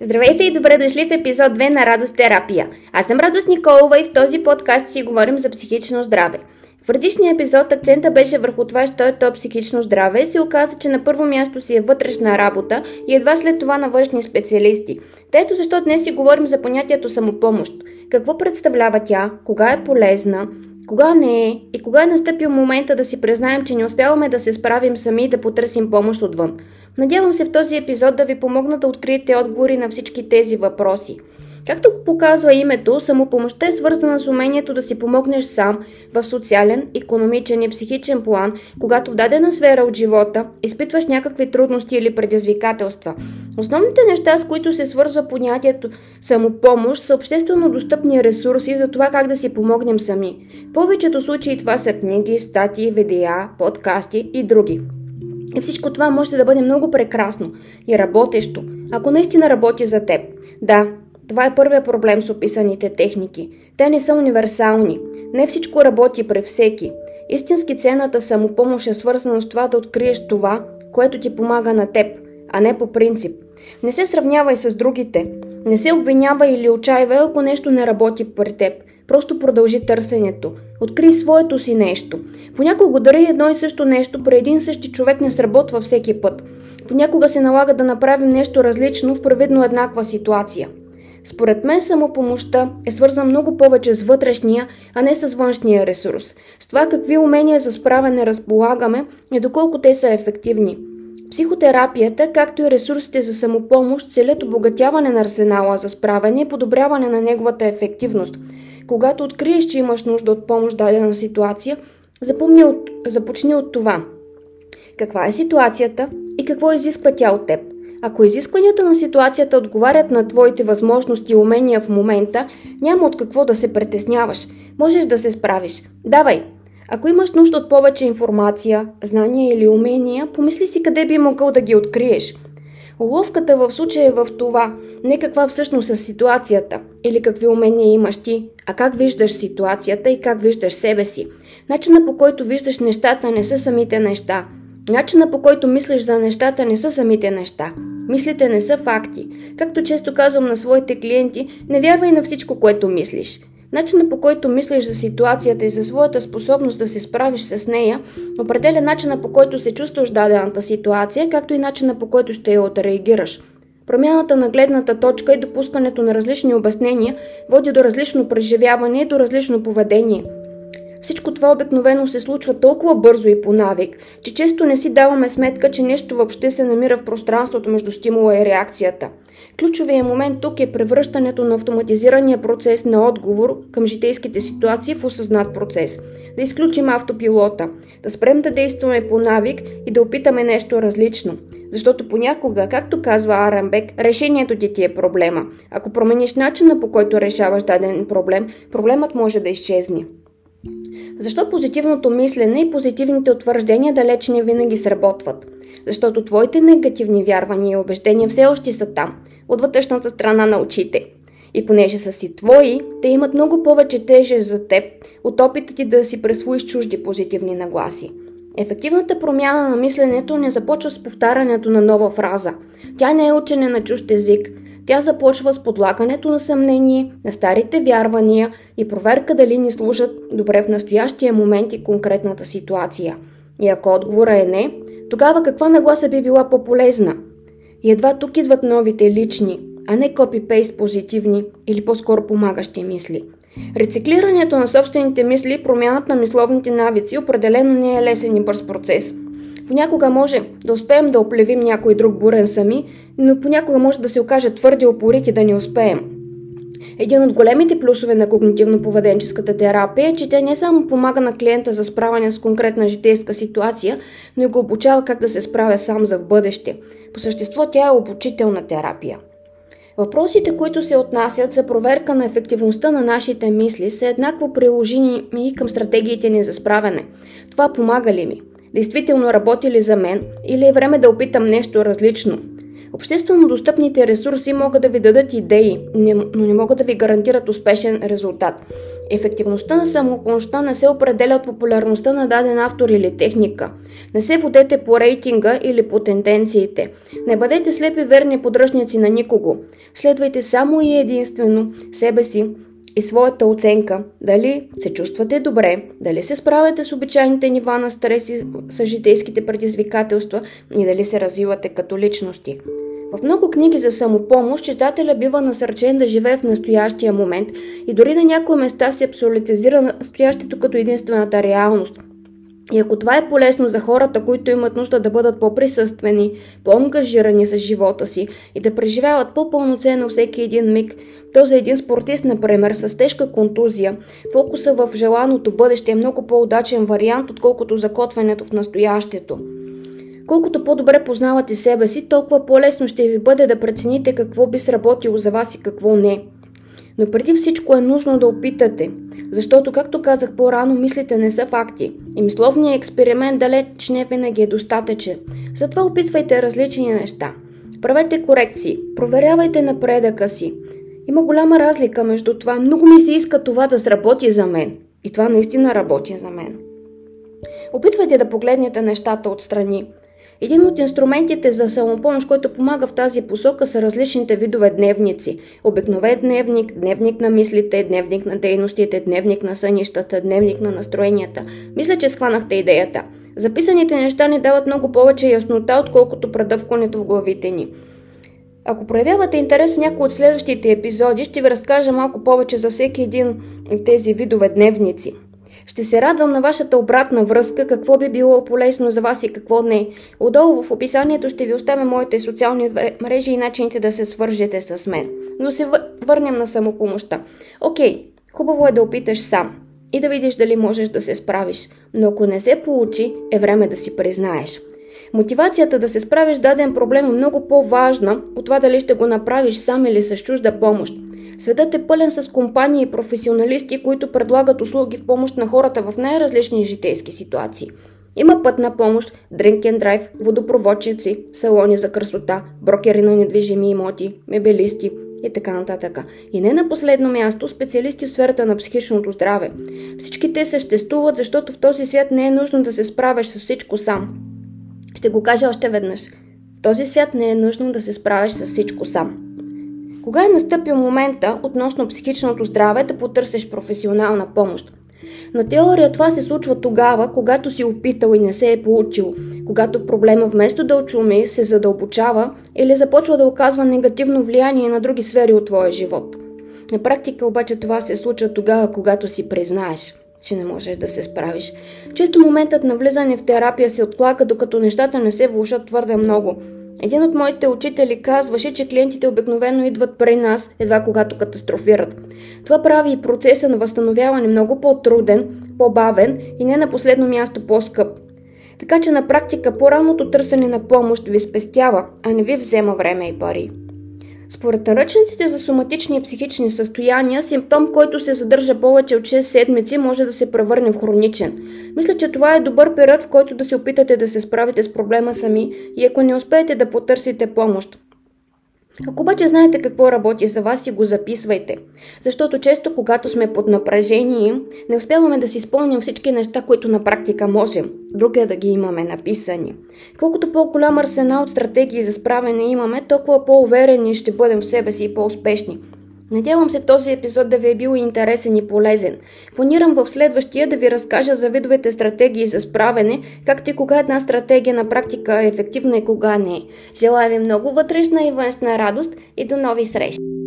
Здравейте и добре дошли в епизод 2 на Радост терапия. Аз съм Радост Николова и в този подкаст си говорим за психично здраве. В предишния епизод акцента беше върху това, що е то психично здраве и се оказа, че на първо място си е вътрешна работа и едва след това на външни специалисти. Та ето защо днес си говорим за понятието самопомощ. Какво представлява тя, кога е полезна, кога не е и кога е настъпил момента да си признаем, че не успяваме да се справим сами и да потърсим помощ отвън. Надявам се в този епизод да ви помогна да откриете отговори на всички тези въпроси. Както показва името, самопомощта е свързана с умението да си помогнеш сам в социален, економичен и психичен план, когато в дадена сфера от живота изпитваш някакви трудности или предизвикателства. Основните неща, с които се свързва понятието самопомощ, са обществено достъпни ресурси за това как да си помогнем сами. В повечето случаи това са книги, статии, видеа, подкасти и други. И всичко това може да бъде много прекрасно и работещо, ако наистина работи за теб. Да, това е първият проблем с описаните техники. Те не са универсални. Не всичко работи при всеки. Истински цената самопомощ е свързана с това да откриеш това, което ти помага на теб, а не по принцип. Не се сравнявай с другите. Не се обвинявай или отчаивай, ако нещо не работи при теб. Просто продължи търсенето. Открий своето си нещо. Понякога дори едно и също нещо при един същи човек не сработва всеки път. Понякога се налага да направим нещо различно в правидно еднаква ситуация. Според мен самопомощта е свързана много повече с вътрешния, а не с външния ресурс. С това какви умения за справяне разполагаме и доколко те са ефективни. Психотерапията, както и ресурсите за самопомощ, целят обогатяване на арсенала за справяне и подобряване на неговата ефективност. Когато откриеш, че имаш нужда от помощ дадена ситуация, запомни от, започни от това. Каква е ситуацията и какво изисква тя от теб? Ако изискванията на ситуацията отговарят на твоите възможности и умения в момента, няма от какво да се притесняваш. Можеш да се справиш. Давай! Ако имаш нужда от повече информация, знания или умения, помисли си къде би могъл да ги откриеш. Уловката в случая е в това, не каква всъщност е ситуацията или какви умения имаш ти, а как виждаш ситуацията и как виждаш себе си. Начина по който виждаш нещата не са самите неща. Начина по който мислиш за нещата не са самите неща. Мислите не са факти. Както често казвам на своите клиенти, не вярвай на всичко, което мислиш. Начина по който мислиш за ситуацията и за своята способност да се справиш с нея, определя начина по който се чувстваш дадената ситуация, както и начина по който ще я отреагираш. Промяната на гледната точка и допускането на различни обяснения води до различно преживяване и до различно поведение – всичко това обикновено се случва толкова бързо и по навик, че често не си даваме сметка, че нещо въобще се намира в пространството между стимула и реакцията. Ключовият момент тук е превръщането на автоматизирания процес на отговор към житейските ситуации в осъзнат процес. Да изключим автопилота, да спрем да действаме по навик и да опитаме нещо различно. Защото понякога, както казва Арамбек, решението ти ти е проблема. Ако промениш начина по който решаваш даден проблем, проблемът може да изчезне. Защо позитивното мислене и позитивните утвърждения далеч не винаги сработват? Защото твоите негативни вярвания и убеждения все още са там, от вътрешната страна на очите. И понеже са си твои, те имат много повече тежест за теб от опита ти да си пресвоиш чужди позитивни нагласи. Ефективната промяна на мисленето не започва с повтарянето на нова фраза. Тя не е учене на чужд език, тя започва с подлагането на съмнение на старите вярвания и проверка дали ни служат добре в настоящия момент и конкретната ситуация. И ако отговора е не, тогава каква нагласа би била по-полезна? И едва тук идват новите лични, а не копипейст позитивни или по-скоро помагащи мисли. Рециклирането на собствените мисли и промяната на мисловните навици определено не е лесен и бърз процес – Понякога може да успеем да оплевим някой друг бурен сами, но понякога може да се окаже твърде опорити да не успеем. Един от големите плюсове на когнитивно-поведенческата терапия е, че тя не само помага на клиента за справяне с конкретна житейска ситуация, но и го обучава как да се справя сам за в бъдеще. По същество тя е обучителна терапия. Въпросите, които се отнасят за проверка на ефективността на нашите мисли, са еднакво приложими и към стратегиите ни за справяне. Това помага ли ми? Действително работи ли за мен или е време да опитам нещо различно. Обществено достъпните ресурси могат да ви дадат идеи, но не могат да ви гарантират успешен резултат. Ефективността на самопомощта не се определя от популярността на даден автор или техника. Не се водете по рейтинга или по тенденциите. Не бъдете слепи верни подръжници на никого. Следвайте само и единствено себе си и своята оценка. Дали се чувствате добре, дали се справяте с обичайните нива на стрес и с житейските предизвикателства и дали се развивате като личности. В много книги за самопомощ читателя бива насърчен да живее в настоящия момент и дори на някои места се абсолютизира настоящето като единствената реалност. И ако това е полезно за хората, които имат нужда да бъдат по-присъствени, по-ангажирани с живота си и да преживяват по-пълноценно всеки един миг, то за един спортист, например, с тежка контузия, фокуса в желаното бъдеще е много по-удачен вариант, отколкото закотвянето в настоящето. Колкото по-добре познавате себе си, толкова по-лесно ще ви бъде да прецените какво би сработило за вас и какво не. Но преди всичко е нужно да опитате, защото, както казах по-рано, мислите не са факти и мисловният експеримент далеч не винаги е достатъчен. Затова опитвайте различни неща. Правете корекции, проверявайте напредъка си. Има голяма разлика между това. Много ми се иска това да сработи за мен. И това наистина работи за мен. Опитвайте да погледнете нещата отстрани. Един от инструментите за самопомощ, който помага в тази посока са различните видове дневници. Обикновен дневник, дневник на мислите, дневник на дейностите, дневник на сънищата, дневник на настроенията. Мисля, че схванахте идеята. Записаните неща ни дават много повече яснота, отколкото предъвкването в главите ни. Ако проявявате интерес в някои от следващите епизоди, ще ви разкажа малко повече за всеки един от тези видове дневници. Ще се радвам на вашата обратна връзка, какво би било полезно за вас и какво не. Отдолу в описанието ще ви оставя моите социални мрежи и начините да се свържете с мен. Но се върнем на самопомощта. Окей, хубаво е да опиташ сам и да видиш дали можеш да се справиш. Но ако не се получи, е време да си признаеш. Мотивацията да се справиш с даден проблем е много по-важна от това дали ще го направиш сам или с чужда помощ. Светът е пълен с компании и професионалисти, които предлагат услуги в помощ на хората в най-различни житейски ситуации. Има пътна помощ, drink and drive, водопроводчици, салони за красота, брокери на недвижими имоти, мебелисти и така нататък. И не на последно място, специалисти в сферата на психичното здраве. Всички те съществуват, защото в този свят не е нужно да се справяш с всичко сам. Ще го кажа още веднъж. В този свят не е нужно да се справяш с всичко сам. Кога е настъпил момента относно психичното здраве да потърсиш професионална помощ? На теория това се случва тогава, когато си опитал и не се е получил, когато проблема вместо да очуми се задълбочава или започва да оказва негативно влияние на други сфери от твоя живот. На практика обаче това се случва тогава, когато си признаеш, че не можеш да се справиш. Често моментът на влизане в терапия се отлага, докато нещата не се влушат твърде много – един от моите учители казваше, че клиентите обикновено идват при нас, едва когато катастрофират. Това прави и процеса на възстановяване много по-труден, по-бавен и не на последно място по-скъп. Така че на практика по-ранното търсене на помощ ви спестява, а не ви взема време и пари. Според наръчниците за соматични и психични състояния, симптом, който се задържа повече от 6 седмици, може да се превърне в хроничен. Мисля, че това е добър период, в който да се опитате да се справите с проблема сами и ако не успеете да потърсите помощ. Ако обаче знаете какво работи за вас и го записвайте, защото често когато сме под напрежение, не успяваме да си спомним всички неща, които на практика можем. Друг е да ги имаме написани. Колкото по-голям арсенал от стратегии за справяне имаме, толкова по-уверени ще бъдем в себе си и по-успешни. Надявам се този епизод да ви е бил интересен и полезен. Планирам в следващия да ви разкажа за видовете стратегии за справене, както и кога една стратегия на практика е ефективна и кога не. Желая ви много вътрешна и външна радост и до нови срещи!